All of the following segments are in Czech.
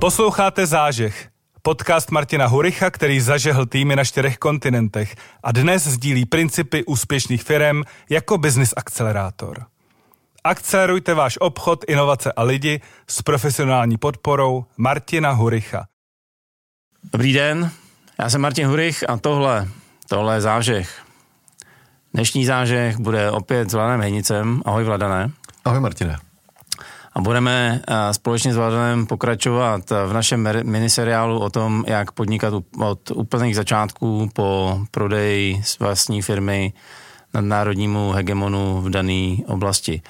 Posloucháte Zážeh, podcast Martina Huricha, který zažehl týmy na čtyřech kontinentech a dnes sdílí principy úspěšných firm jako business akcelerátor. Akcelerujte váš obchod, inovace a lidi s profesionální podporou Martina Huricha. Dobrý den, já jsem Martin Hurich a tohle, tohle je Zážeh. Dnešní zážeh bude opět s Vladem Hejnicem. Ahoj Vladané. Ahoj Martine. A budeme eh, společně s Vladanem pokračovat v našem miniseriálu o tom, jak podnikat od úplných začátků po prodeji z vlastní firmy nadnárodnímu hegemonu v dané oblasti.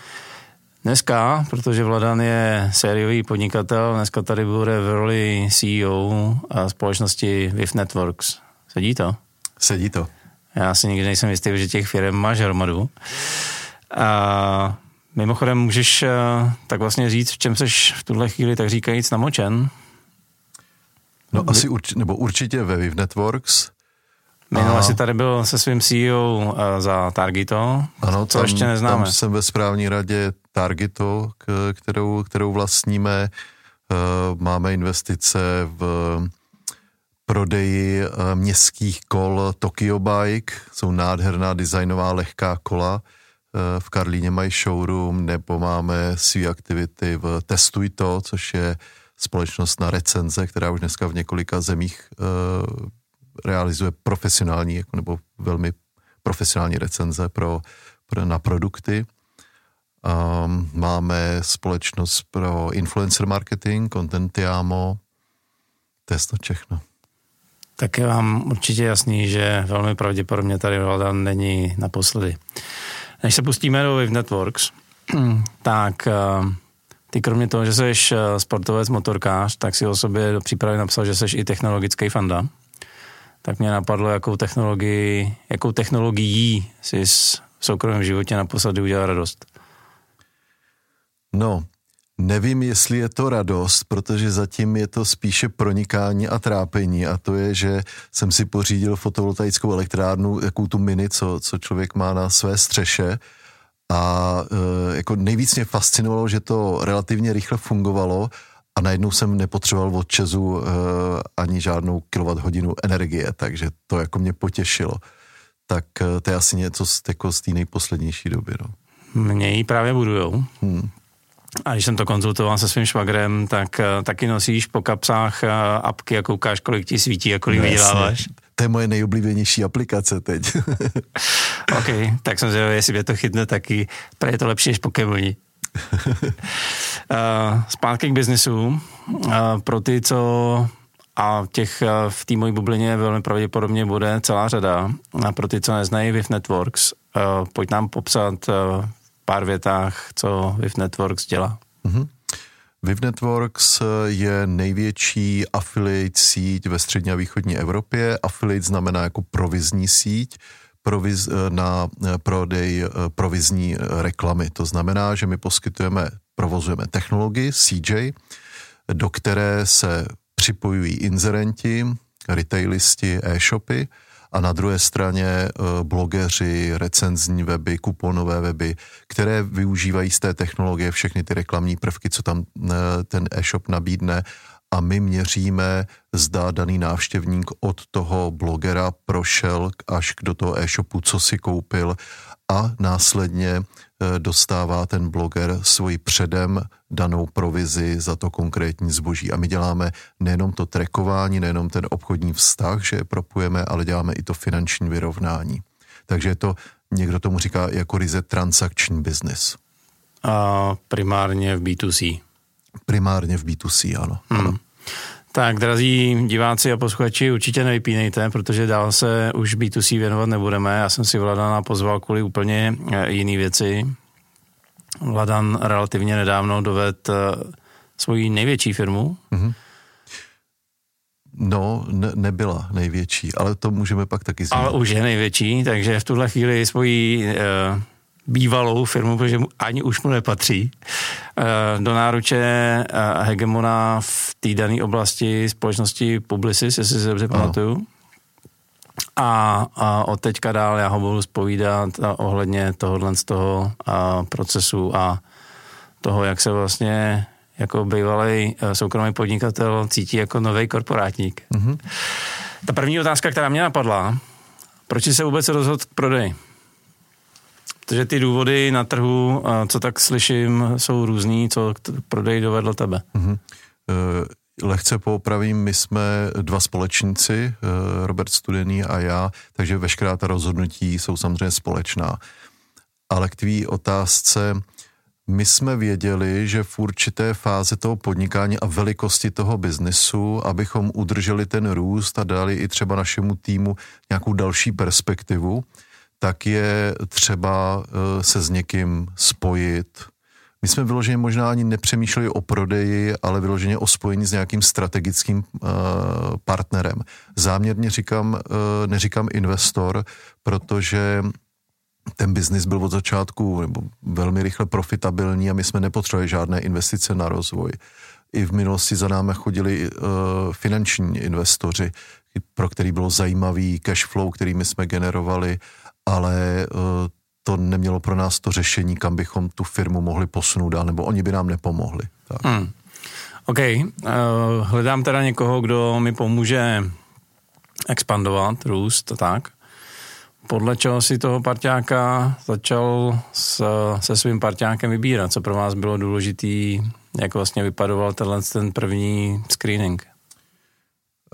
Dneska, protože Vladan je sériový podnikatel, dneska tady bude v roli CEO společnosti VIF Networks. Sedí to? Sedí to. Já si nikdy nejsem jistý, že těch firm máš hromadu. A mimochodem můžeš eh, tak vlastně říct, v čem jsi v tuhle chvíli, tak říkajíc, namočen? No asi urč, nebo určitě ve Viv Networks. Minule a... jsi tady byl se svým CEO eh, za Targito, ano, co tam, ještě neznáme. Tam jsem ve správní radě Targito, kterou, kterou vlastníme. Eh, máme investice v prodeji městských kol Tokyo Bike, jsou nádherná designová lehká kola, v Karlíně mají showroom, nebo máme své aktivity v Testuj to, což je společnost na recenze, která už dneska v několika zemích eh, realizuje profesionální, jako nebo velmi profesionální recenze pro, pro na produkty. Um, máme společnost pro influencer marketing, Contentiamo, to je snad všechno. Tak je vám určitě jasný, že velmi pravděpodobně tady vláda není naposledy. Než se pustíme do Wave Networks, tak eh, ty kromě toho, že jsi eh, sportovec, motorkář, tak si o sobě do přípravy napsal, že jsi i technologický fanda. Tak mě napadlo, jakou technologii, jakou technologií jsi v soukromém životě naposledy udělal radost. No, Nevím, jestli je to radost, protože zatím je to spíše pronikání a trápení a to je, že jsem si pořídil fotovoltaickou elektrárnu, jakou tu mini, co, co člověk má na své střeše a e, jako nejvíc mě fascinovalo, že to relativně rychle fungovalo a najednou jsem nepotřeboval od Česu e, ani žádnou hodinu energie, takže to jako mě potěšilo. Tak e, to je asi něco z, jako z té nejposlednější doby. No. Mě ji právě budujou. Hmm. A když jsem to konzultoval se svým švagrem, tak uh, taky nosíš po kapsách uh, apky a koukáš, kolik ti svítí a kolik no, vyděláváš. To je moje nejoblíbenější aplikace teď. OK, tak jsem zvědavý, jestli mě to chytne taky. Pro je to lepší než Pokémoni. uh, zpátky k biznesu. Uh, pro ty, co a těch v té mojí bublině velmi pravděpodobně bude celá řada. A pro ty, co neznají VIF Networks, pojď nám popsat pár větách, co Viv Networks dělá. Mm-hmm. Viv Networks je největší affiliate síť ve střední a východní Evropě. Affiliate znamená jako provizní síť proviz, na prodej provizní reklamy. To znamená, že my poskytujeme, provozujeme technologii CJ, do které se připojují inzerenti, retailisti, e-shopy, a na druhé straně eh, blogeři, recenzní weby, kuponové weby, které využívají z té technologie všechny ty reklamní prvky, co tam eh, ten e-shop nabídne. A my měříme, zda daný návštěvník od toho blogera prošel až do toho e-shopu, co si koupil a následně Eh, dostává ten bloger svoji předem danou provizi za to konkrétní zboží. A my děláme nejenom to trekování, nejenom ten obchodní vztah, že je propujeme, ale děláme i to finanční vyrovnání. Takže je to, někdo tomu říká jako ryze transakční business. A primárně v B2C. Primárně v B2C, ano. Hmm. ano. Tak, drazí diváci a posluchači, určitě nevypínejte, protože dál se už B2C věnovat nebudeme. Já jsem si Vladana pozval kvůli úplně eh, jiný věci. Vladan relativně nedávno doved eh, svoji největší firmu. Mm-hmm. No, ne, nebyla největší, ale to můžeme pak taky zmínit. Ale už je největší, takže v tuhle chvíli svoji uh, bývalou firmu, protože ani už mu nepatří, eh, do náruče eh, hegemona v té dané oblasti společnosti Publicis, jestli si dobře pamatuju. A, a od teďka dál já ho budu zpovídat eh, ohledně tohohle z toho a procesu a toho, jak se vlastně jako bývalý eh, soukromý podnikatel cítí jako nový korporátník. Mm-hmm. Ta první otázka, která mě napadla, proč jsi se vůbec rozhodl k prodeji? Protože ty důvody na trhu, co tak slyším, jsou různý, co prodej dovedl tebe. Mm-hmm. Lehce poopravím, my jsme dva společníci, Robert Studený a já, takže veškerá ta rozhodnutí jsou samozřejmě společná. Ale k tvý otázce, my jsme věděli, že v určité fázi toho podnikání a velikosti toho biznesu, abychom udrželi ten růst a dali i třeba našemu týmu nějakou další perspektivu, tak je třeba eh, se s někým spojit. My jsme vyloženě možná ani nepřemýšleli o prodeji, ale vyloženě o spojení s nějakým strategickým uh, partnerem. Záměrně říkám, uh, neříkám investor, protože ten biznis byl od začátku nebo velmi rychle profitabilní a my jsme nepotřebovali žádné investice na rozvoj. I v minulosti za námi chodili finanční investoři, pro který bylo zajímavý cash flow, který my jsme generovali, ale uh, to nemělo pro nás to řešení, kam bychom tu firmu mohli posunout dál, nebo oni by nám nepomohli. Tak. Hmm. OK, uh, hledám teda někoho, kdo mi pomůže expandovat, růst a tak podle čeho si toho parťáka začal s, se svým parťákem vybírat? Co pro vás bylo důležitý, jak vlastně vypadoval tenhle ten první screening?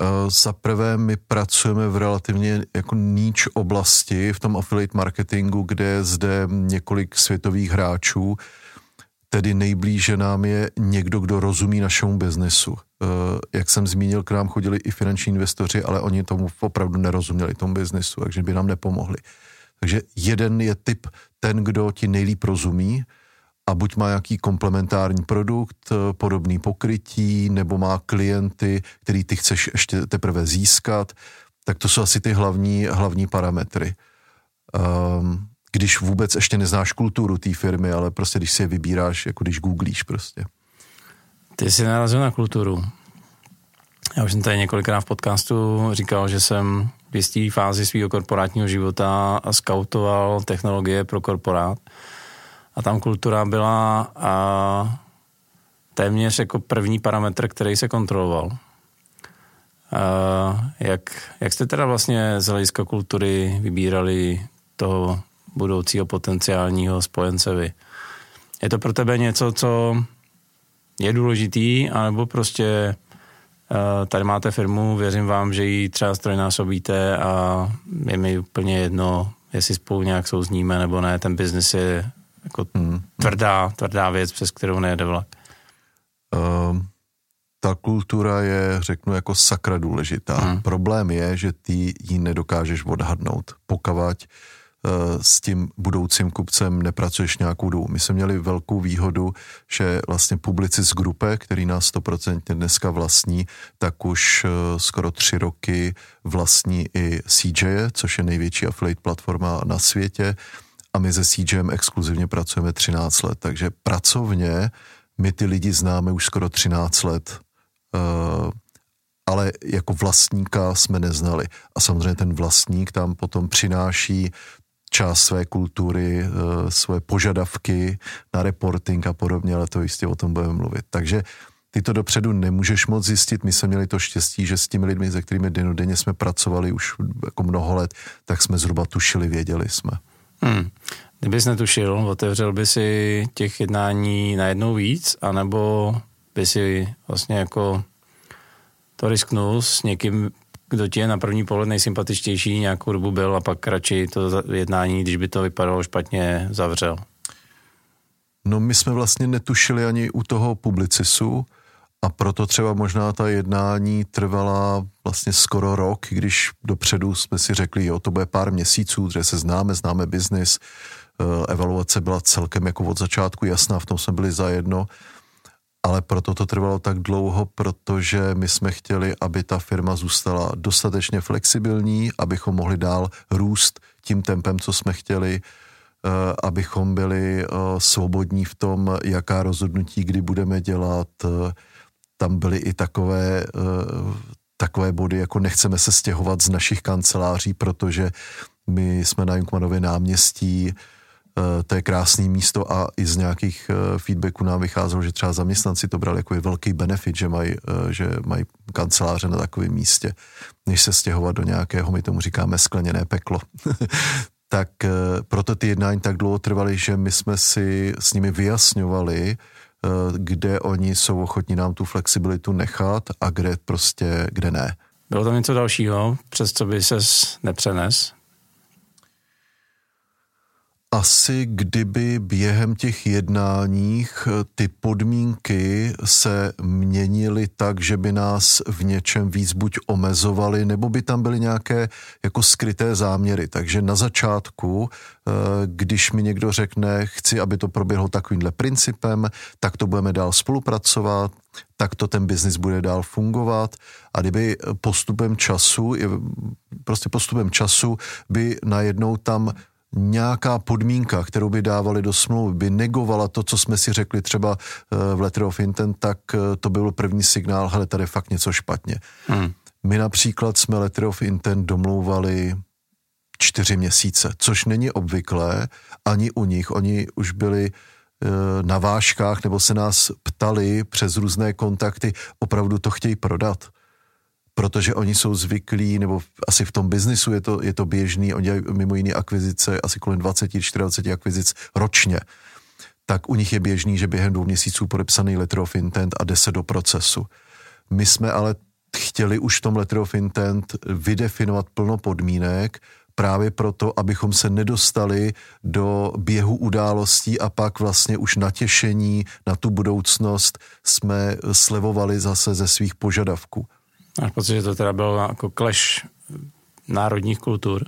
Uh, za prvé, my pracujeme v relativně jako níč oblasti v tom affiliate marketingu, kde je zde několik světových hráčů, tedy nejblíže nám je někdo, kdo rozumí našemu biznesu. Eh, jak jsem zmínil, k nám chodili i finanční investoři, ale oni tomu opravdu nerozuměli, tomu biznesu, takže by nám nepomohli. Takže jeden je typ ten, kdo ti nejlíp rozumí a buď má nějaký komplementární produkt, eh, podobný pokrytí, nebo má klienty, který ty chceš ještě teprve získat, tak to jsou asi ty hlavní, hlavní parametry. Um, když vůbec ještě neznáš kulturu té firmy, ale prostě když si je vybíráš, jako když googlíš prostě. Ty jsi narazil na kulturu. Já už jsem tady několikrát v podcastu říkal, že jsem v jisté fázi svého korporátního života skautoval technologie pro korporát. A tam kultura byla a téměř jako první parametr, který se kontroloval. A jak, jak jste teda vlastně z hlediska kultury vybírali toho budoucího potenciálního spojence vy? Je to pro tebe něco, co je důležitý, anebo prostě uh, tady máte firmu, věřím vám, že ji třeba strojnásobíte a je mi úplně jedno, jestli spolu nějak souzníme nebo ne, ten biznis je jako hmm. tvrdá, tvrdá věc, přes kterou nejede vlak. Uh, ta kultura je, řeknu, jako sakra důležitá. Hmm. Problém je, že ty ji nedokážeš odhadnout. Pokavať uh, s tím budoucím kupcem nepracuješ nějakou dobu. My jsme měli velkou výhodu, že vlastně Publicis Grupe, který nás 100% dneska vlastní, tak už eh, skoro tři roky vlastní i CJ, což je největší affiliate platforma na světě a my se CJem exkluzivně pracujeme 13 let, takže pracovně my ty lidi známe už skoro 13 let, uh, ale jako vlastníka jsme neznali. A samozřejmě ten vlastník tam potom přináší část své kultury, eh, své požadavky na reporting a podobně, ale to jistě o tom budeme mluvit. Takže ty to dopředu nemůžeš moc zjistit. My jsme měli to štěstí, že s těmi lidmi, se kterými denodenně jsme pracovali už jako mnoho let, tak jsme zhruba tušili, věděli jsme. Hmm. Kdybys netušil, otevřel by si těch jednání najednou víc, anebo by si vlastně jako to risknul s někým kdo ti je na první pohled nejsympatičtější, nějakou dobu byl a pak radši to jednání, když by to vypadalo špatně, zavřel? No my jsme vlastně netušili ani u toho publicisu a proto třeba možná ta jednání trvala vlastně skoro rok, když dopředu jsme si řekli, jo, to bude pár měsíců, že se známe, známe biznis, eh, evaluace byla celkem jako od začátku jasná, v tom jsme byli zajedno ale proto to trvalo tak dlouho, protože my jsme chtěli, aby ta firma zůstala dostatečně flexibilní, abychom mohli dál růst tím tempem, co jsme chtěli, eh, abychom byli eh, svobodní v tom, jaká rozhodnutí, kdy budeme dělat. Eh, tam byly i takové, takové body, jako nechceme se stěhovat z našich kanceláří, protože my jsme na Junkmanově náměstí, to je krásné místo a i z nějakých feedbacků nám vycházelo, že třeba zaměstnanci to brali jako velký benefit, že mají, že mají kanceláře na takovém místě, než se stěhovat do nějakého, my tomu říkáme skleněné peklo. tak proto ty jednání tak dlouho trvaly, že my jsme si s nimi vyjasňovali, kde oni jsou ochotní nám tu flexibilitu nechat a kde prostě, kde ne. Bylo tam něco dalšího, přes co by ses nepřenes? Asi kdyby během těch jednáních eh, ty podmínky se měnily tak, že by nás v něčem víc buď omezovali, nebo by tam byly nějaké jako skryté záměry. Takže na začátku, eh, když mi někdo řekne, chci, aby to proběhlo takovýmhle principem, tak to budeme dál spolupracovat, tak to ten biznis bude dál fungovat a kdyby postupem času, prostě postupem času by najednou tam nějaká podmínka, kterou by dávali do smlouvy, by negovala to, co jsme si řekli třeba eh, v Letter of Intent, tak eh, to byl první signál, hele, tady je fakt něco špatně. Hmm. My například jsme Letter of Intent domlouvali čtyři měsíce, což není obvyklé ani u nich. Oni už byli eh, na váškách nebo se nás ptali přes různé kontakty, opravdu to chtějí prodat protože oni jsou zvyklí, nebo asi v tom biznisu je to, je to běžný, oni dělají mimo jiné akvizice, asi kolem 20-40 akvizic ročně, tak u nich je běžný, že během dvou měsíců podepsaný letter of intent a jde se do procesu. My jsme ale chtěli už v tom letter of intent vydefinovat plno podmínek, právě proto, abychom se nedostali do běhu událostí a pak vlastně už natěšení na tu budoucnost jsme slevovali zase ze svých požadavků. Máš pocit, že to teda bylo jako clash národních kultur?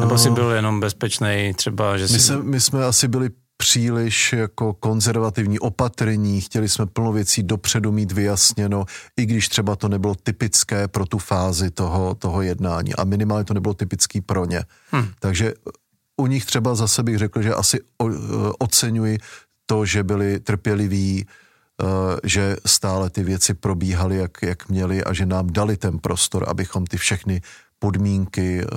Nebo jsi byl jenom bezpečný třeba, že my, se, my jsme asi byli příliš jako konzervativní, opatrní, chtěli jsme plno věcí dopředu mít vyjasněno, i když třeba to nebylo typické pro tu fázi toho, toho jednání a minimálně to nebylo typický pro ně. Hmm. Takže u nich třeba zase bych řekl, že asi oceňuji to, že byli trpěliví, že stále ty věci probíhaly, jak, jak měly a že nám dali ten prostor, abychom ty všechny podmínky eh,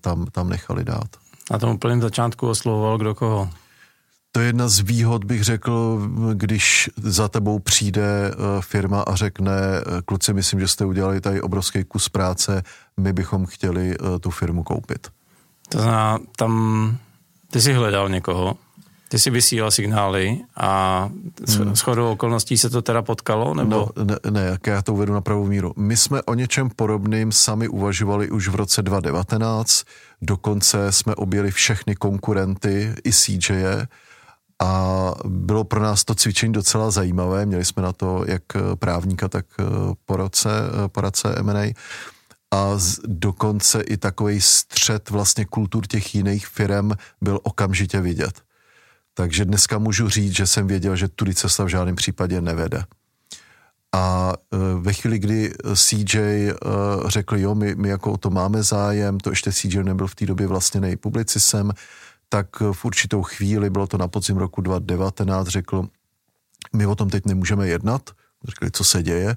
tam, tam nechali dát. Na tom úplném začátku oslovoval kdo koho? To je jedna z výhod, bych řekl, když za tebou přijde eh, firma a řekne, kluci, myslím, že jste udělali tady obrovský kus práce, my bychom chtěli tu firmu koupit. To znamená, tam ty jsi hledal někoho, ty si vysílal signály a hmm. chodou okolností se to teda potkalo? Nebo? No, ne, ne, jak já to uvedu na pravou míru. My jsme o něčem podobným sami uvažovali už v roce 2019, dokonce jsme objeli všechny konkurenty i CJ a bylo pro nás to cvičení docela zajímavé. Měli jsme na to jak právníka, tak poradce, poradce M&A a z, dokonce i takový střed vlastně kultur těch jiných firm byl okamžitě vidět. Takže dneska můžu říct, že jsem věděl, že tudy cesta v žádném případě nevede. A e, ve chvíli, kdy CJ e, řekl, jo, my, my jako o to máme zájem, to ještě CJ nebyl v té době vlastně nejpublicisem, tak v určitou chvíli, bylo to na podzim roku 2019, řekl, my o tom teď nemůžeme jednat, řekli, co se děje,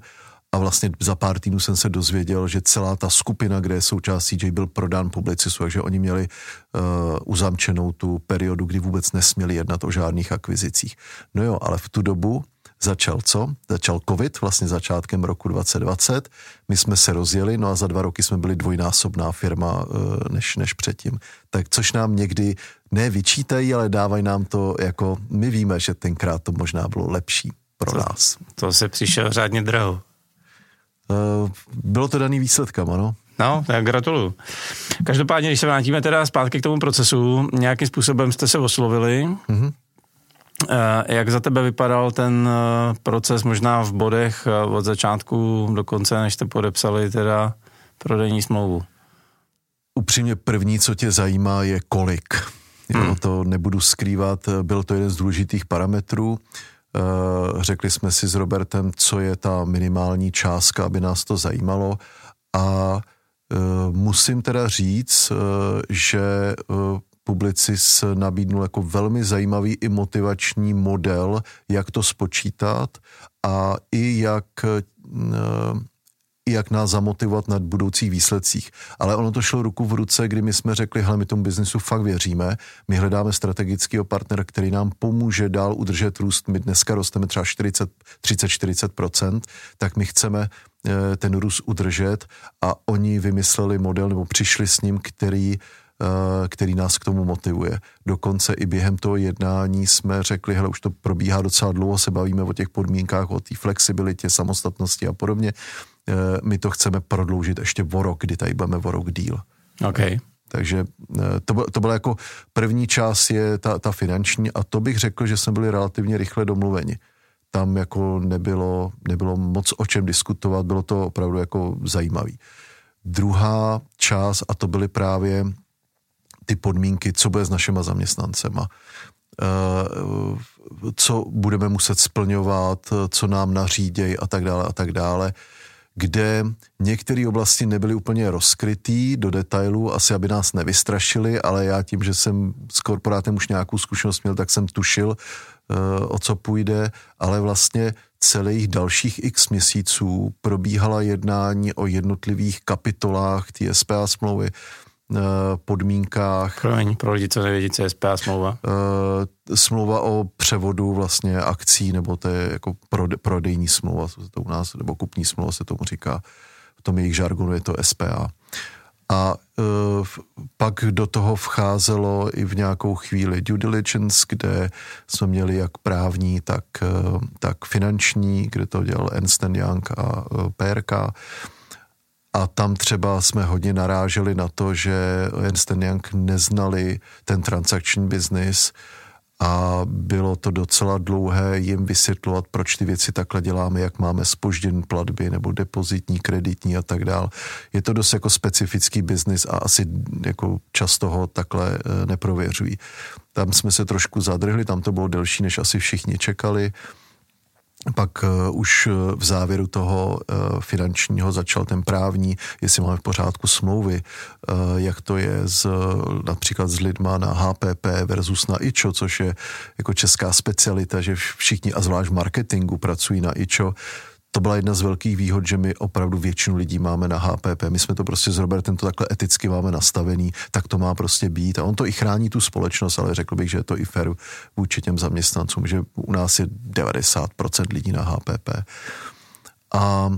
a vlastně za pár týdnů jsem se dozvěděl, že celá ta skupina, kde je součást CJ, byl prodán publicistu, takže oni měli uh, uzamčenou tu periodu, kdy vůbec nesměli jednat o žádných akvizicích. No jo, ale v tu dobu začal co? Začal covid, vlastně začátkem roku 2020. My jsme se rozjeli, no a za dva roky jsme byli dvojnásobná firma uh, než, než předtím. Tak což nám někdy ne vyčítají, ale dávají nám to jako, my víme, že tenkrát to možná bylo lepší pro to, nás. To se přišel řádně draho. Eh, bylo to daný výsledkem, ano. No, tak gratuluju. Každopádně, když se vrátíme teda zpátky k tomu procesu, nějakým způsobem jste se oslovili. Mm-hmm. Jak za tebe vypadal ten eh, proces možná v bodech od začátku do konce, než jste podepsali teda prodejní smlouvu? Upřímně první, co tě zajímá, je kolik. Hmm. Jo, to nebudu skrývat, byl to jeden z důležitých parametrů. Eh, řekli jsme si s Robertem, co je ta minimální částka, aby nás to zajímalo. A eh, musím teda říct, eh, že Publicis nabídnul jako velmi zajímavý i motivační model, jak to spočítat a i jak jak nás zamotivovat na budoucích výsledcích. Ale ono to šlo ruku v ruce, kdy my jsme řekli, hele, my tomu biznisu fakt věříme, my hledáme strategického partnera, který nám pomůže dál udržet růst. My dneska rosteme třeba 40, 30-40%, tak my chceme eh, ten růst udržet a oni vymysleli model nebo přišli s ním, který Eh, který nás k tomu motivuje. Dokonce i během toho jednání jsme řekli, hele, už to probíhá docela dlouho, se bavíme o těch podmínkách, o té flexibilitě, samostatnosti a podobně. Eh, my to chceme prodloužit ještě o rok, kdy tady budeme o rok díl. Okay. Takže eh, to, to byla jako první část je ta, ta finanční a to bych řekl, že jsme byli relativně rychle domluveni. Tam jako nebylo, nebylo moc o čem diskutovat, bylo to opravdu jako zajímavý. Druhá část, a to byly právě ty podmínky, co bude s našima zaměstnancema, eh, co budeme muset splňovat, co nám nařídějí a tak dále a tak dále, kde některé oblasti nebyly úplně rozkrytý do detailů, asi aby nás nevystrašili, ale já tím, že jsem s korporátem už nějakou zkušenost měl, tak jsem tušil, eh, o co půjde, ale vlastně celých dalších x měsíců probíhala jednání o jednotlivých kapitolách té SPA smlouvy, podmínkách. Promiň, pro lidi, co nevědí, co je SPA smlouva. Uh, smlouva o převodu vlastně akcí, nebo to je jako prode, prodejní smlouva, co se to u nás, nebo kupní smlouva se tomu říká. V tom jejich žargonu je to SPA. A uh, pak do toho vcházelo i v nějakou chvíli due diligence, kde jsme měli jak právní, tak, uh, tak finanční, kde to dělal Ernst Young a uh, PRK a tam třeba jsme hodně naráželi na to, že Ernst Young neznali ten transakční biznis a bylo to docela dlouhé jim vysvětlovat, proč ty věci takhle děláme, jak máme spoždění platby nebo depozitní, kreditní a tak dál. Je to dost jako specifický biznis a asi jako často ho takhle eh, neprověřují. Tam jsme se trošku zadrhli, tam to bylo delší, než asi všichni čekali pak uh, už uh, v závěru toho uh, finančního začal ten právní, jestli máme v pořádku smlouvy, uh, jak to je z, například s lidma na HPP versus na IČO, což je jako česká specialita, že všichni a zvlášť marketingu pracují na IČO, to byla jedna z velkých výhod, že my opravdu většinu lidí máme na HPP. My jsme to prostě s Robertem to takhle eticky máme nastavený, tak to má prostě být. A on to i chrání tu společnost, ale řekl bych, že je to i fair vůči těm zaměstnancům, že u nás je 90% lidí na HPP. A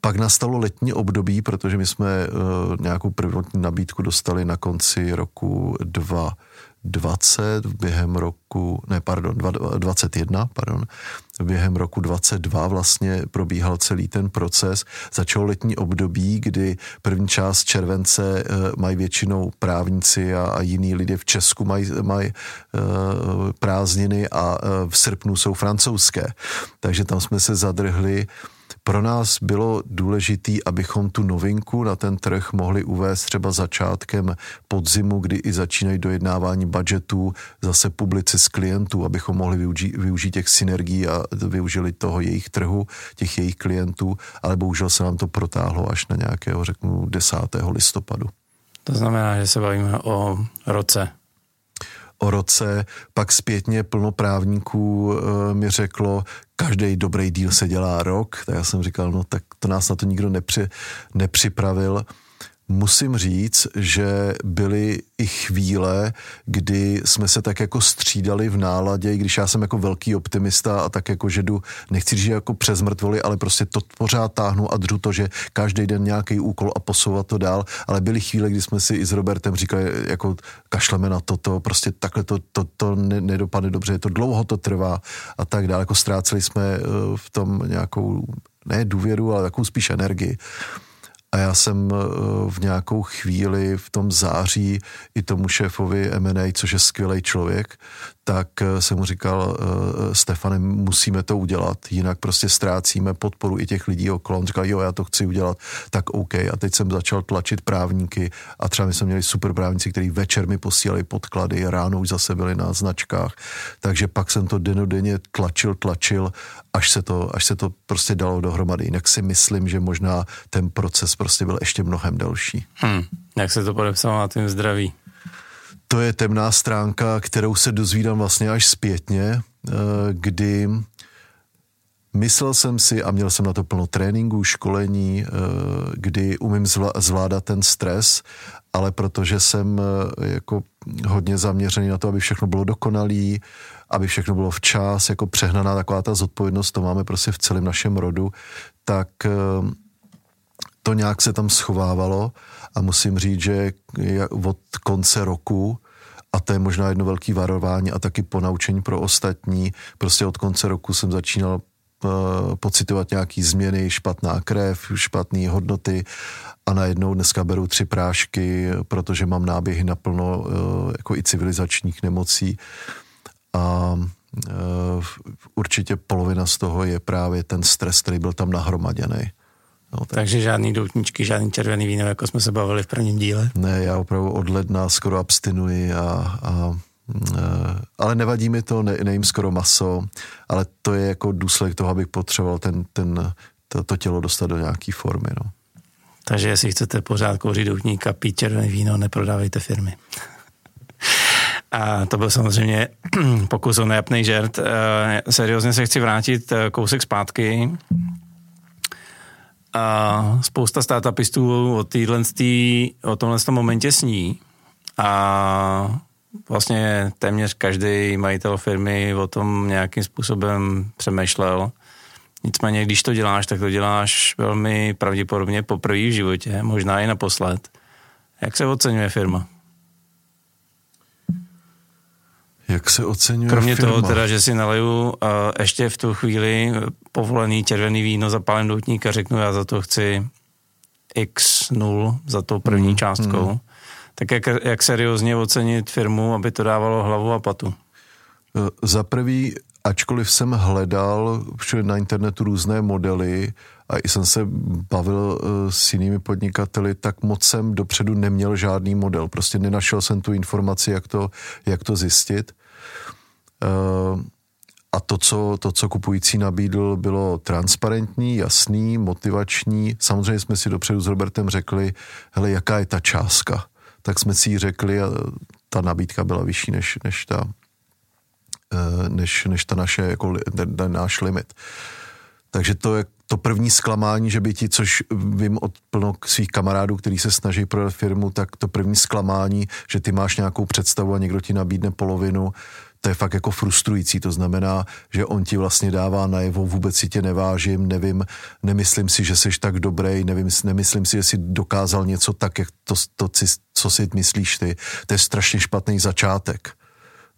pak nastalo letní období, protože my jsme uh, nějakou prvotní nabídku dostali na konci roku 2 20 během roku, ne pardon, 21, pardon, během roku 22 vlastně probíhal celý ten proces. Začalo letní období, kdy první část července uh, mají většinou právníci a, a jiní lidé v Česku mají, mají uh, prázdniny a uh, v srpnu jsou francouzské. Takže tam jsme se zadrhli pro nás bylo důležité, abychom tu novinku na ten trh mohli uvést třeba začátkem podzimu, kdy i začínají dojednávání budgetů, zase publici z klientů, abychom mohli využít, využít těch synergií a využili toho jejich trhu, těch jejich klientů, ale bohužel se nám to protáhlo až na nějakého, řeknu, 10. listopadu. To znamená, že se bavíme o roce o roce, pak zpětně plno právníků e, mi řeklo, každý dobrý díl se dělá rok, tak já jsem říkal, no tak to nás na to nikdo nepři, nepřipravil musím říct, že byly i chvíle, kdy jsme se tak jako střídali v náladě, i když já jsem jako velký optimista a tak jako, že jdu, nechci říct jako přes mrtvoli, ale prostě to pořád táhnu a dřu to, že každý den nějaký úkol a posouvat to dál, ale byly chvíle, kdy jsme si i s Robertem říkali, jako kašleme na toto, prostě takhle to, to, to nedopadne dobře, to dlouho to trvá a tak dále, jako ztráceli jsme eh, v tom nějakou ne důvěru, ale takovou spíš energii. A já jsem eh, v nějakou chvíli v tom září i tomu šéfovi M&A, což je skvělý člověk, tak eh, jsem mu říkal, uh, Stefane, musíme to udělat, jinak prostě ztrácíme podporu i těch lidí okolo. On říkal, jo, já to chci udělat, tak OK. A teď jsem začal tlačit právníky a třeba my jsme měli super právníci, kteří večer mi posílali podklady, ráno už zase byli na značkách. Takže pak jsem to denodenně tlačil, tlačil, až se to, až se to prostě dalo dohromady. Jinak si myslím, že možná ten proces prostě byl ještě mnohem delší. Hmm. Jak se to podepsalo na tím zdraví? to je temná stránka, kterou se dozvídám vlastně až zpětně, eh, kdy Myslel jsem si a měl jsem na to plno tréninků, školení, kdy umím zvládat ten stres, ale protože jsem jako hodně zaměřený na to, aby všechno bylo dokonalý, aby všechno bylo včas, jako přehnaná taková ta zodpovědnost, to máme prostě v celém našem rodu, tak to nějak se tam schovávalo a musím říct, že od konce roku a to je možná jedno velké varování a taky ponaučení pro ostatní. Prostě od konce roku jsem začínal pocitovat nějaký změny, špatná krev, špatné hodnoty a najednou dneska beru tři prášky, protože mám náběhy naplno uh, jako i civilizačních nemocí a uh, určitě polovina z toho je právě ten stres, který byl tam nahromaděný. No, tak. Takže žádný doutničky, žádný červený víno, jako jsme se bavili v prvním díle? Ne, já opravdu od ledna skoro abstinuji a, a ale nevadí mi to, ne, nejím skoro maso, ale to je jako důsledek toho, abych potřeboval ten, ten, to, to tělo dostat do nějaké formy. No. Takže jestli chcete pořád kouřit doutník a pít červené víno, neprodávejte firmy. A to byl samozřejmě pokus o nejapný žert. E, seriózně se chci vrátit e, kousek zpátky a spousta startupistů o, týdlenství, o tomhle momentě sní a vlastně téměř každý majitel firmy o tom nějakým způsobem přemýšlel. Nicméně, když to děláš, tak to děláš velmi pravděpodobně poprvé v životě, možná i naposled. Jak se oceňuje firma? Jak se oceňuje Kromě firma? toho teda, že si naleju uh, ještě v tu chvíli povolený červený víno, zapálím doutník a řeknu, já za to chci x nul za to první hmm. částkou. Hmm. Tak jak, jak seriózně ocenit firmu, aby to dávalo hlavu a patu? Eh, za prvý, ačkoliv jsem hledal všude na internetu různé modely a i jsem se bavil eh, s jinými podnikateli, tak moc jsem dopředu neměl žádný model. Prostě nenašel jsem tu informaci, jak to, jak to zjistit. Uh, a to co, to, co kupující nabídl, bylo transparentní, jasný, motivační. Samozřejmě jsme si dopředu s Robertem řekli, hele, jaká je ta částka. Tak jsme si ji řekli a ta nabídka byla vyšší než, než, ta, eh, než, než ta naše, jako, ten, náš limit. Takže to je to první zklamání, že by ti, což vím od plno svých kamarádů, kteří se snaží prodat firmu, tak to první zklamání, že ty máš nějakou představu a někdo ti nabídne polovinu, to je fakt jako frustrující. To znamená, že on ti vlastně dává najevo, vůbec si tě nevážím, nevím, nemyslím si, že jsi tak dobrý, nevím, nemyslím si, že jsi dokázal něco tak, jak to, to co si myslíš ty. To je strašně špatný začátek.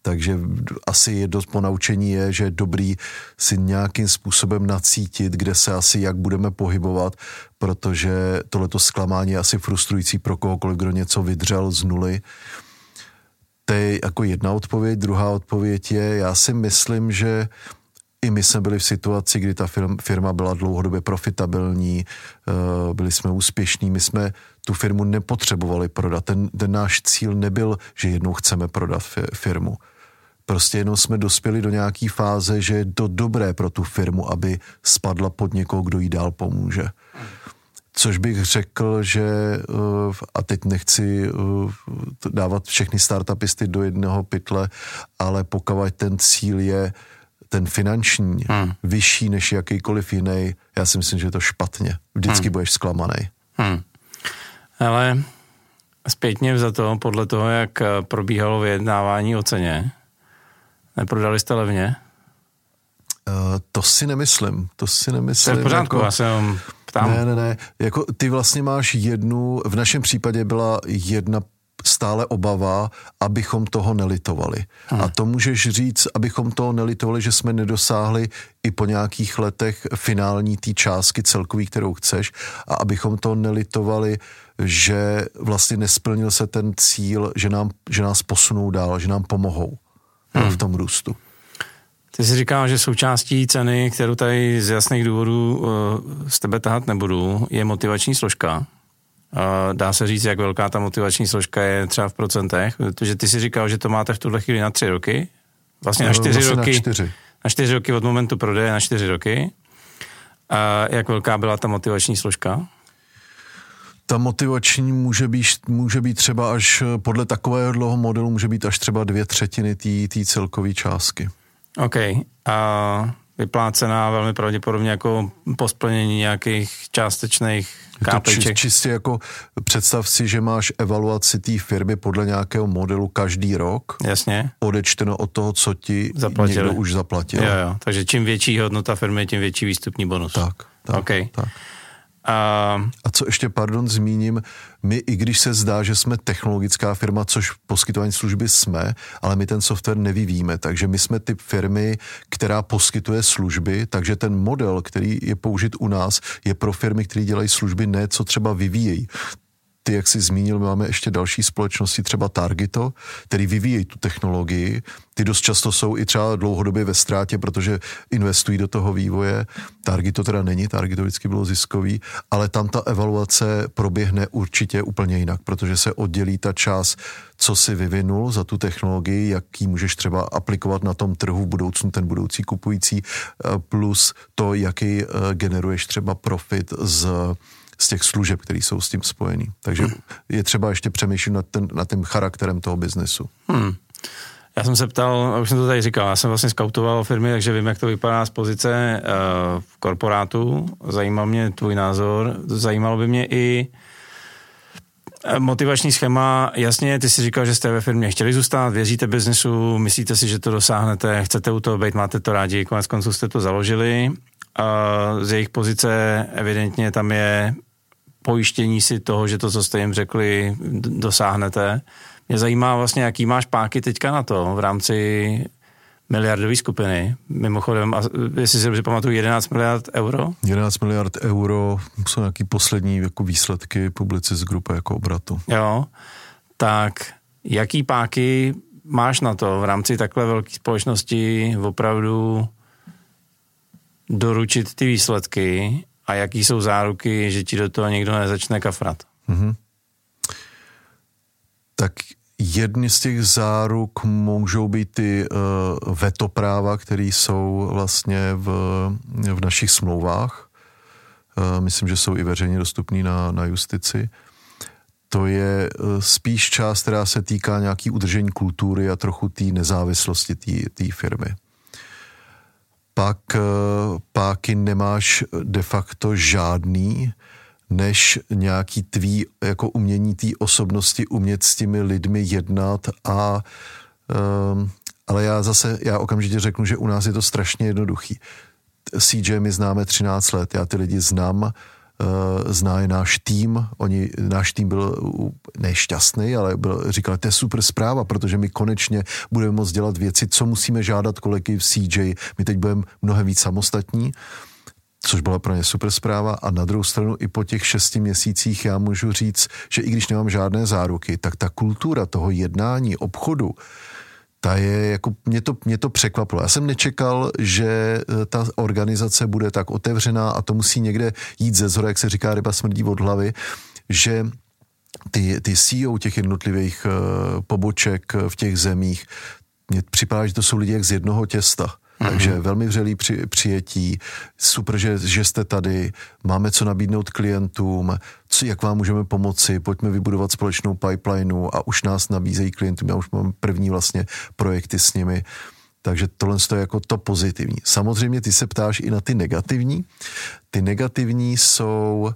Takže asi je dost ponaučení je, že je dobrý si nějakým způsobem nacítit, kde se asi jak budeme pohybovat, protože tohleto zklamání je asi frustrující pro kohokoliv, kdo něco vydřel z nuly. To je jako jedna odpověď. Druhá odpověď je, já si myslím, že i my jsme byli v situaci, kdy ta firma byla dlouhodobě profitabilní, eh, byli jsme úspěšní, my jsme tu firmu nepotřebovali prodat. Ten, ten náš cíl nebyl, že jednou chceme prodat firmu. Prostě jenom jsme dospěli do nějaké fáze, že je to dobré pro tu firmu, aby spadla pod někoho, kdo jí dál pomůže. Což bych řekl, že, eh, a teď nechci eh, dávat všechny startupisty do jednoho pytle, ale pokud ten cíl je ten finanční hmm. vyšší než jakýkoliv jiný, já si myslím, že je to špatně. Vždycky hmm. budeš zklamaný. Hmm. Ale zpětně za to, podle toho, jak probíhalo vyjednávání o ceně, neprodali jste levně? Uh, to si nemyslím, to si nemyslím. To je v pořádku, jako, já se ptám. Ne, ne, ne, jako ty vlastně máš jednu, v našem případě byla jedna stále obava, abychom toho nelitovali. Hmm. A to můžeš říct, abychom toho nelitovali, že jsme nedosáhli i po nějakých letech finální té částky celkový, kterou chceš a abychom to nelitovali, že vlastně nesplnil se ten cíl, že, nám, že nás posunou dál, že nám pomohou hmm. v tom růstu. Ty jsi říkal, že součástí ceny, kterou tady z jasných důvodů uh, z tebe tahat nebudu, je motivační složka. Uh, dá se říct, jak velká ta motivační složka je třeba v procentech, protože ty si říkal, že to máte v tuhle chvíli na tři roky, vlastně na no, čtyři vlastně roky. Na čtyři. na čtyři roky od momentu prodeje na čtyři roky. A jak velká byla ta motivační složka? ta motivační může být, může být třeba až podle takového dlouho modelu může být až třeba dvě třetiny té celkové částky. OK. A vyplácená velmi pravděpodobně jako po splnění nějakých částečných kápeček. Či, čistě jako představ si, že máš evaluaci té firmy podle nějakého modelu každý rok. Jasně. Odečteno od toho, co ti Zaplatili. někdo už zaplatil. Jo, jo. Takže čím větší hodnota firmy, tím větší výstupní bonus. Tak, tak, okay. tak. A... a co ještě, pardon, zmíním, my, i když se zdá, že jsme technologická firma, což poskytování služby jsme, ale my ten software nevyvíjíme, takže my jsme typ firmy, která poskytuje služby, takže ten model, který je použit u nás, je pro firmy, které dělají služby, ne co třeba vyvíjejí ty, jak jsi zmínil, máme ještě další společnosti, třeba Targito, který vyvíjejí tu technologii. Ty dost často jsou i třeba dlouhodobě ve ztrátě, protože investují do toho vývoje. Targito teda není, Targito vždycky bylo ziskový, ale tam ta evaluace proběhne určitě úplně jinak, protože se oddělí ta část, co si vyvinul za tu technologii, jaký můžeš třeba aplikovat na tom trhu v budoucnu ten budoucí kupující, eh, plus to, jaký eh, generuješ třeba profit z z těch služeb, které jsou s tím spojený. Takže hmm. je třeba ještě přemýšlet nad, ten, nad tím charakterem toho biznesu. Hmm. Já jsem se ptal, už jsem to tady říkal, já jsem vlastně skautoval firmy, takže vím, jak to vypadá z pozice uh, korporátu. Zajímal mě tvůj názor. Zajímalo by mě i eh, motivační schéma. Jasně, ty si říkal, že jste ve firmě chtěli zůstat, věříte biznesu, myslíte si, že to dosáhnete, chcete u toho být, máte to rádi, konec konců jste to založili. Z jejich pozice evidentně tam je pojištění si toho, že to, co jste jim řekli, dosáhnete. Mě zajímá vlastně, jaký máš páky teďka na to v rámci miliardové skupiny. Mimochodem, a jestli si dobře pamatuju, 11 miliard euro? 11 miliard euro jsou nějaký poslední jako výsledky publici z grupy jako obratu. Jo, tak jaký páky máš na to v rámci takhle velké společnosti opravdu doručit ty výsledky a jaký jsou záruky, že ti do toho někdo nezačne kafrat? Mm-hmm. Tak jedny z těch záruk můžou být ty uh, vetopráva, které jsou vlastně v, v našich smlouvách. Uh, myslím, že jsou i veřejně dostupné na, na justici. To je uh, spíš část, která se týká nějaký udržení kultury a trochu té nezávislosti té firmy pak eh, páky nemáš de facto žádný, než nějaký tvý jako umění té osobnosti, umět s těmi lidmi jednat a um, ale já zase, já okamžitě řeknu, že u nás je to strašně jednoduchý. CJ my známe 13 let, já ty lidi znám, zná je náš tým. Oni, náš tým byl nešťastný, ale byl, říkal, to je super zpráva, protože my konečně budeme moct dělat věci, co musíme žádat kolegy v CJ. My teď budeme mnohem víc samostatní což byla pro ně super zpráva a na druhou stranu i po těch šesti měsících já můžu říct, že i když nemám žádné záruky, tak ta kultura toho jednání, obchodu, ta je jako, mě to, mě to překvapilo. Já jsem nečekal, že eh, ta organizace bude tak otevřená a to musí někde jít ze zhora, jak se říká, ryba smrdí od hlavy, že ty, ty CEO těch jednotlivých uh, poboček v těch zemích, mně připadá, že to jsou lidi jak z jednoho těsta. Mm-hmm. Takže velmi vřelý při, přijetí, super, že, že jste tady, máme co nabídnout klientům, co, jak vám můžeme pomoci, pojďme vybudovat společnou pipelineu a už nás nabízejí klientům, já už mám první vlastně projekty s nimi. Takže tohle je jako to pozitivní. Samozřejmě ty se ptáš i na ty negativní. Ty negativní jsou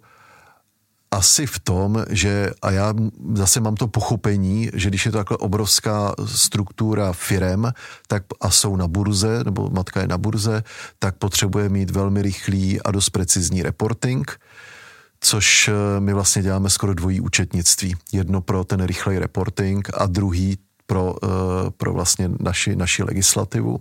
asi v tom, že, a já zase mám to pochopení, že když je to takhle obrovská struktura firem tak a jsou na burze, nebo matka je na burze, tak potřebuje mít velmi rychlý a dost precizní reporting, což eh, my vlastně děláme skoro dvojí účetnictví. Jedno pro ten rychlej reporting a druhý pro, eh, pro vlastně naši, naši legislativu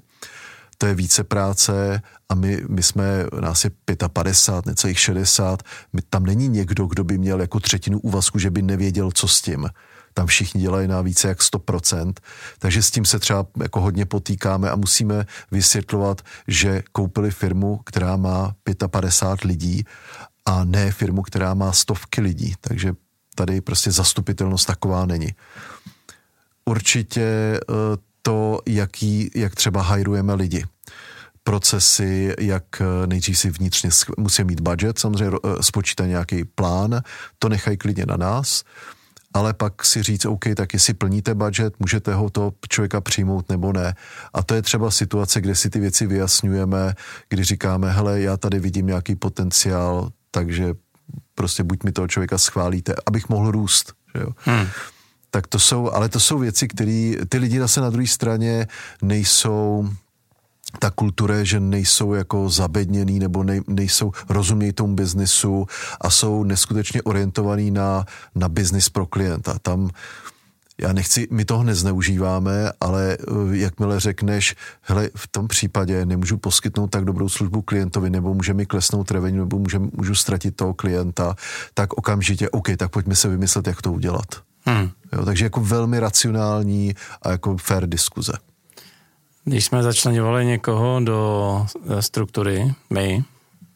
to je více práce a my, my jsme, nás je 55, necelých 60, my, tam není někdo, kdo by měl jako třetinu úvazku, že by nevěděl, co s tím. Tam všichni dělají na více jak 100%, takže s tím se třeba jako hodně potýkáme a musíme vysvětlovat, že koupili firmu, která má 55 lidí a ne firmu, která má stovky lidí, takže tady prostě zastupitelnost taková není. Určitě eh, to, jaký, jak třeba hajrujeme lidi procesy, jak eh, nejdřív si vnitřně musí mít budget, samozřejmě eh, spočítat nějaký plán, to nechají klidně na nás ale pak si říct, OK, tak jestli plníte budget, můžete ho toho člověka přijmout nebo ne. A to je třeba situace, kde si ty věci vyjasňujeme, kdy říkáme, hele, já tady vidím nějaký potenciál, takže prostě buď mi toho člověka schválíte, abych mohl růst. Že jo? Hmm. Tak to jsou, ale to jsou věci, které ty lidi zase na druhé straně nejsou ta kultura že nejsou jako zabedněný nebo nej, nejsou, rozumějí tomu biznisu a jsou neskutečně orientovaný na, na biznis pro klienta. Tam já nechci, my toho nezneužíváme, ale eh, jakmile řekneš, hele, v tom případě nemůžu poskytnout tak dobrou službu klientovi, nebo může mi klesnout revenue, nebo může, můžu ztratit toho klienta, tak okamžitě, OK, tak pojďme se vymyslet, jak to udělat. Hmm. Jo, takže jako velmi racionální a jako fair diskuze. Když jsme začlenovali někoho do eh, struktury, my,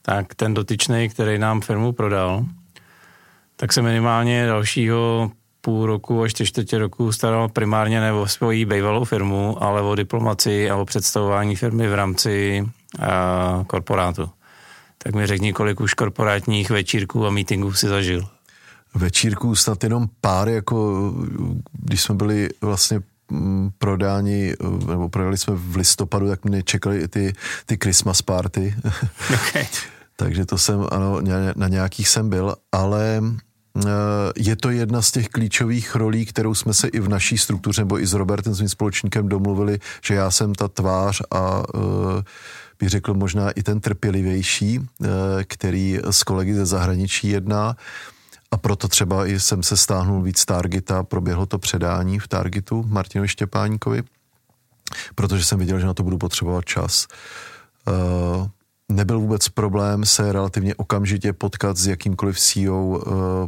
tak ten dotyčný, který nám firmu prodal, tak se minimálně dalšího půl roku až tři čtvrtě roku staral primárně ne o svoji bývalou firmu, ale o diplomaci a o představování firmy v rámci a, korporátu. Tak mi řekni, kolik už korporátních večírků a meetingů si zažil. Večírků snad jenom pár, jako když jsme byli vlastně mm, prodáni, nebo prodali jsme v listopadu, tak mě čekali i ty, ty Christmas party. Okay. Takže to jsem, ano, na nějakých jsem byl, ale Eh, je to jedna z těch klíčových rolí, kterou jsme se i v naší struktuře, nebo i s Robertem, svým společníkem, domluvili, že já jsem ta tvář a eh, bych řekl možná i ten trpělivější, eh, který s kolegy ze zahraničí jedná. A proto třeba i jsem se stáhnul víc Targeta, proběhlo to předání v Targetu Martinovi Štěpáníkovi, protože jsem viděl, že na to budu potřebovat čas nebyl vůbec problém se relativně okamžitě potkat s jakýmkoliv CEO uh,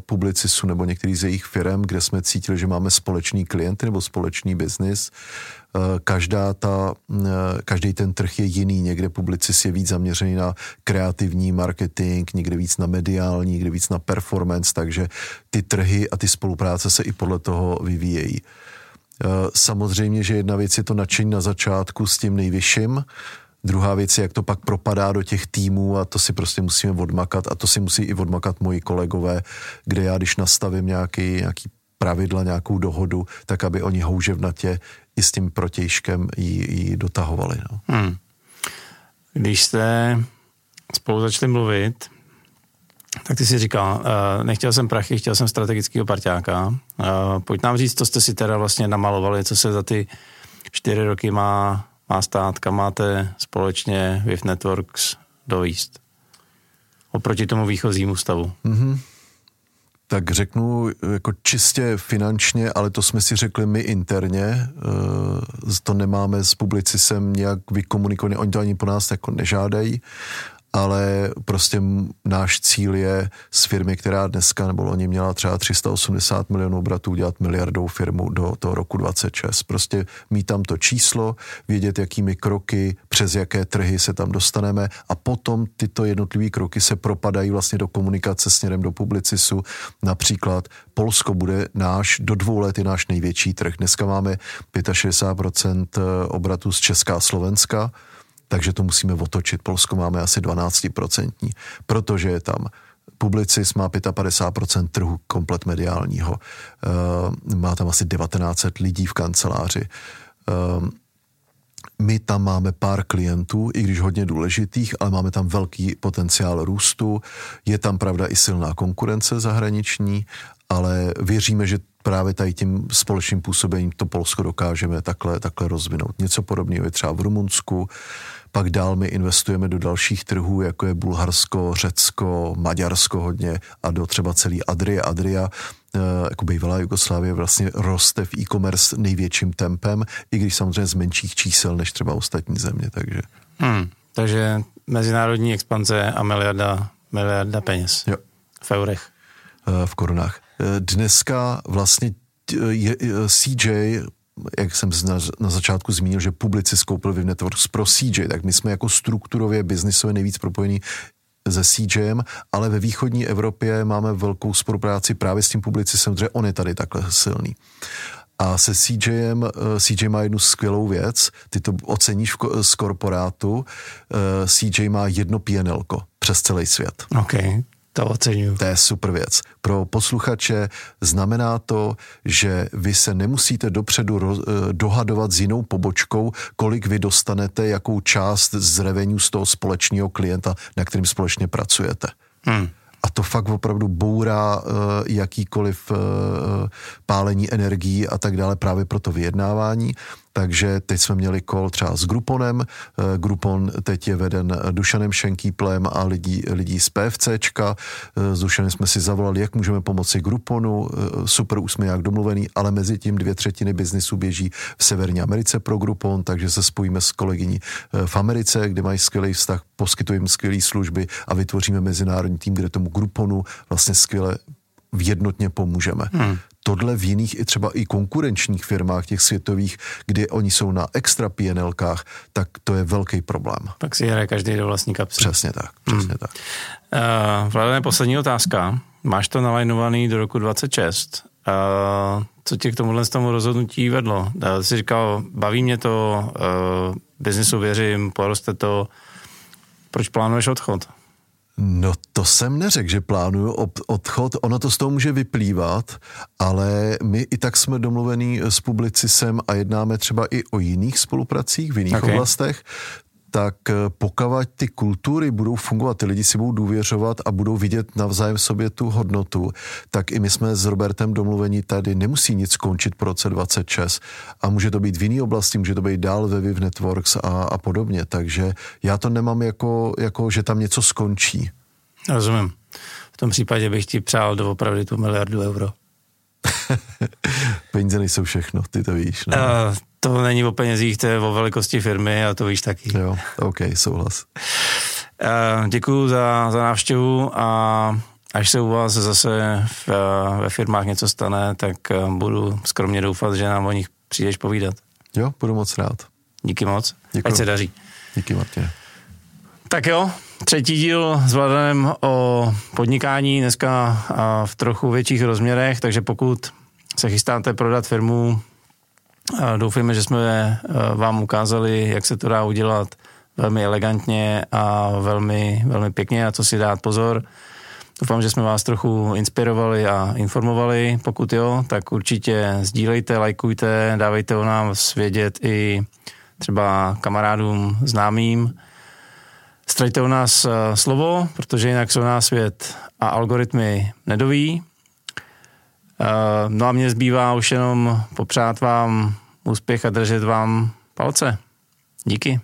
publicistu nebo některých z jejich firm, kde jsme cítili, že máme společný klienty nebo společný biznis. Uh, každá ta, uh, každý ten trh je jiný. Někde publicist je víc zaměřený na kreativní marketing, někde víc na mediální, někde víc na performance, takže ty trhy a ty spolupráce se i podle toho vyvíjejí. Samozřejmě, že jedna věc je to nadšení na začátku s tím nejvyšším, Druhá věc je, jak to pak propadá do těch týmů a to si prostě musíme odmakat a to si musí i odmakat moji kolegové, kde já, když nastavím nějaký, nějaký pravidla, nějakou dohodu, tak aby oni houževnatě i s tím protějškem ji, ji dotahovali. No. Hmm. Když jste spolu začali mluvit, tak ty si říkal, uh, nechtěl jsem prachy, chtěl jsem strategického parťáka. Uh, pojď nám říct, co jste si teda vlastně namalovali, co se za ty čtyři roky má má stát, kam máte společně With Networks dovíst oproti tomu výchozímu stavu? Mm-hmm. Tak řeknu jako čistě finančně, ale to jsme si řekli my interně, e, to nemáme s publicisem nějak vykomunikované, oni to ani po nás jako nežádají, ale prostě náš cíl je z firmy, která dneska nebo oni měla třeba 380 milionů obratů, udělat miliardou firmu do toho roku 26. Prostě mít tam to číslo, vědět, jakými kroky, přes jaké trhy se tam dostaneme a potom tyto jednotlivé kroky se propadají vlastně do komunikace směrem do publicisu. Například Polsko bude náš, do dvou let je náš největší trh. Dneska máme 65% obratů z Česká a Slovenska, takže to musíme otočit. Polsko máme asi 12%, protože je tam Publicis má 55% trhu komplet mediálního. Uh, má tam asi 1900 lidí v kanceláři. Uh, my tam máme pár klientů, i když hodně důležitých, ale máme tam velký potenciál růstu. Je tam pravda i silná konkurence zahraniční, ale věříme, že právě tady tím společným působením to Polsko dokážeme takhle, takhle rozvinout. Něco podobného je třeba v Rumunsku, pak dál my investujeme do dalších trhů, jako je Bulharsko, Řecko, Maďarsko hodně a do třeba celý Adrie. Adria eh, jako bývalá Jugoslávie vlastně roste v e-commerce největším tempem, i když samozřejmě z menších čísel než třeba ostatní země. Takže, hmm, takže mezinárodní expanze a miliarda, miliarda peněz. Jo. V eurech. Eh, v korunách. Eh, dneska vlastně je, CJ jak jsem na, na začátku zmínil, že publici skoupil Viv Networks pro CJ, tak my jsme jako strukturově biznisově nejvíc propojení se CJem, ale ve východní Evropě máme velkou spolupráci právě s tím publicisem, protože on je tady takhle silný. A se CJem, eh, CJ má jednu skvělou věc, ty to oceníš z korporátu, eh, CJ má jedno PNL přes celý svět. Okay. To oceňuju. To je super věc. Pro posluchače znamená to, že vy se nemusíte dopředu roz, eh, dohadovat s jinou pobočkou, kolik vy dostanete, jakou část z revenue z toho společného klienta, na kterým společně pracujete. Hmm a to fakt opravdu bourá uh, jakýkoliv uh, pálení energií a tak dále právě pro to vyjednávání. Takže teď jsme měli kol třeba s Gruponem. Eh, Grupon teď je veden Dušanem Šenkýplem a lidí, lidí z PFCčka. S Dušanem jsme si zavolali, jak můžeme pomoci Gruponu. Super, už jsme jak domluvený, ale mezi tím dvě třetiny biznisu běží v Severní Americe pro Grupon, takže se spojíme s kolegyní v Americe, kde mají skvělý vztah, poskytujeme skvělé služby a vytvoříme mezinárodní tým, kde tomu Gruponu vlastně skvěle jednotně pomůžeme. Hmm. Tohle v jiných i třeba i konkurenčních firmách, těch světových, kdy oni jsou na extra PNLkách, tak to je velký problém. Tak si hraje každý do vlastní kapsy. Přesně tak, přesně hmm. tak. Uh, Vladane, poslední otázka. Máš to nalajnovaný do roku 26. Uh, co tě k tomuhle z tomu rozhodnutí vedlo? Uh, jsi říkal, baví mě to, uh, biznisu věřím, poroste to. Proč plánuješ odchod? No to jsem neřekl, že plánuju odchod, ono to z toho může vyplývat, ale my i tak jsme domluvení s publicisem a jednáme třeba i o jiných spolupracích v jiných okay. oblastech, tak eh, pokud ty kultury budou fungovat, ty lidi si budou důvěřovat a budou vidět navzájem sobě tu hodnotu, tak i my jsme s Robertem domluvení tady nemusí nic skončit po roce 26 a může to být v jiné oblasti, může to být dál ve Viv Networks a, a podobně, takže já to nemám jako, jako, že tam něco skončí. Rozumím. V tom případě bych ti přál doopravdy tu miliardu euro. Peníze nejsou všechno, ty to víš. Ne? Uh, to není o penězích, to je o velikosti firmy a to víš taky. Jo, OK, souhlas. Uh, děkuju za, za návštěvu a až se u vás zase v, ve firmách něco stane, tak budu skromně doufat, že nám o nich přijdeš povídat. Jo, budu moc rád. Díky moc. Děkuju. Ať se daří. Díky, Martine. Tak jo, třetí díl s Vladanem o podnikání, dneska v trochu větších rozměrech, takže pokud se chystáte prodat firmu, doufejme, že jsme e, vám ukázali, jak se to dá udělat velmi elegantně a velmi, velmi pěkně a co si dát pozor. Doufám, že jsme vás trochu inspirovali a informovali. Pokud jo, tak určitě sdílejte, lajkujte, dávejte o nás vědět i třeba kamarádům, známým. Straďte u nás eh, slovo, protože jinak se o nás svět a algoritmy nedoví. No a mě zbývá už jenom popřát vám úspěch a držet vám palce. Díky.